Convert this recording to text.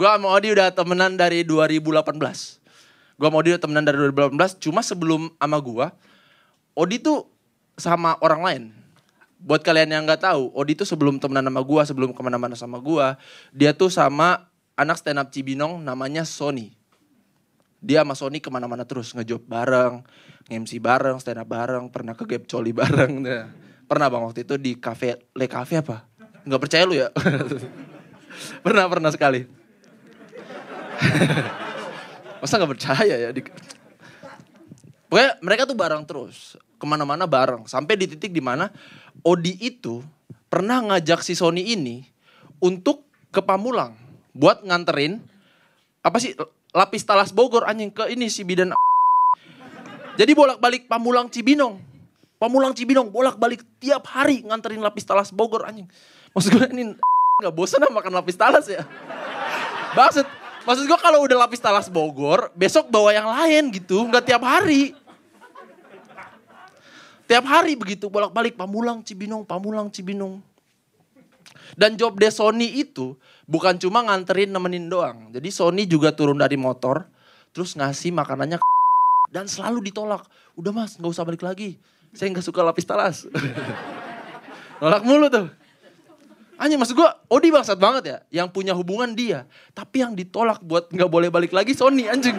Gua sama Odi udah temenan dari 2018. Gua sama Odi udah temenan dari 2018. Cuma sebelum sama gua, Odi tuh sama orang lain. Buat kalian yang nggak tahu, Odi tuh sebelum temenan sama gua, sebelum ke mana-mana sama gua, dia tuh sama anak stand up Cibinong namanya Sony. Dia sama Sony ke mana-mana terus ngejob bareng, nge-MC bareng, stand up bareng, pernah ke Gap Coli bareng. Nah, Pernah bang waktu itu di cafe, Le Cafe apa? Nggak percaya lu ya? pernah, pernah sekali. Masa nggak percaya ya? Di... Pokoknya mereka tuh bareng terus. Ke mana-mana bareng. Sampai di titik di mana Odi itu pernah ngajak si Sony ini untuk ke Pamulang. Buat nganterin, apa sih, lapis talas Bogor anjing ke ini si bidan. Jadi bolak-balik Pamulang Cibinong. Pamulang Cibinong bolak-balik tiap hari nganterin lapis talas Bogor anjing. Maksud gue ini nggak bosan makan lapis talas ya? Maksud, maksud gue kalau udah lapis talas Bogor, besok bawa yang lain gitu, nggak tiap hari. Tiap hari begitu bolak-balik Pamulang Cibinong, Pamulang Cibinong. Dan job desk Sony itu bukan cuma nganterin nemenin doang. Jadi Sony juga turun dari motor, terus ngasih makanannya ke dan selalu ditolak. Udah mas, nggak usah balik lagi. Saya nggak suka lapis talas. Nolak mulu tuh. Hanya maksud gue, Odi bangsat banget ya. Yang punya hubungan dia. Tapi yang ditolak buat nggak boleh balik lagi Sony anjing.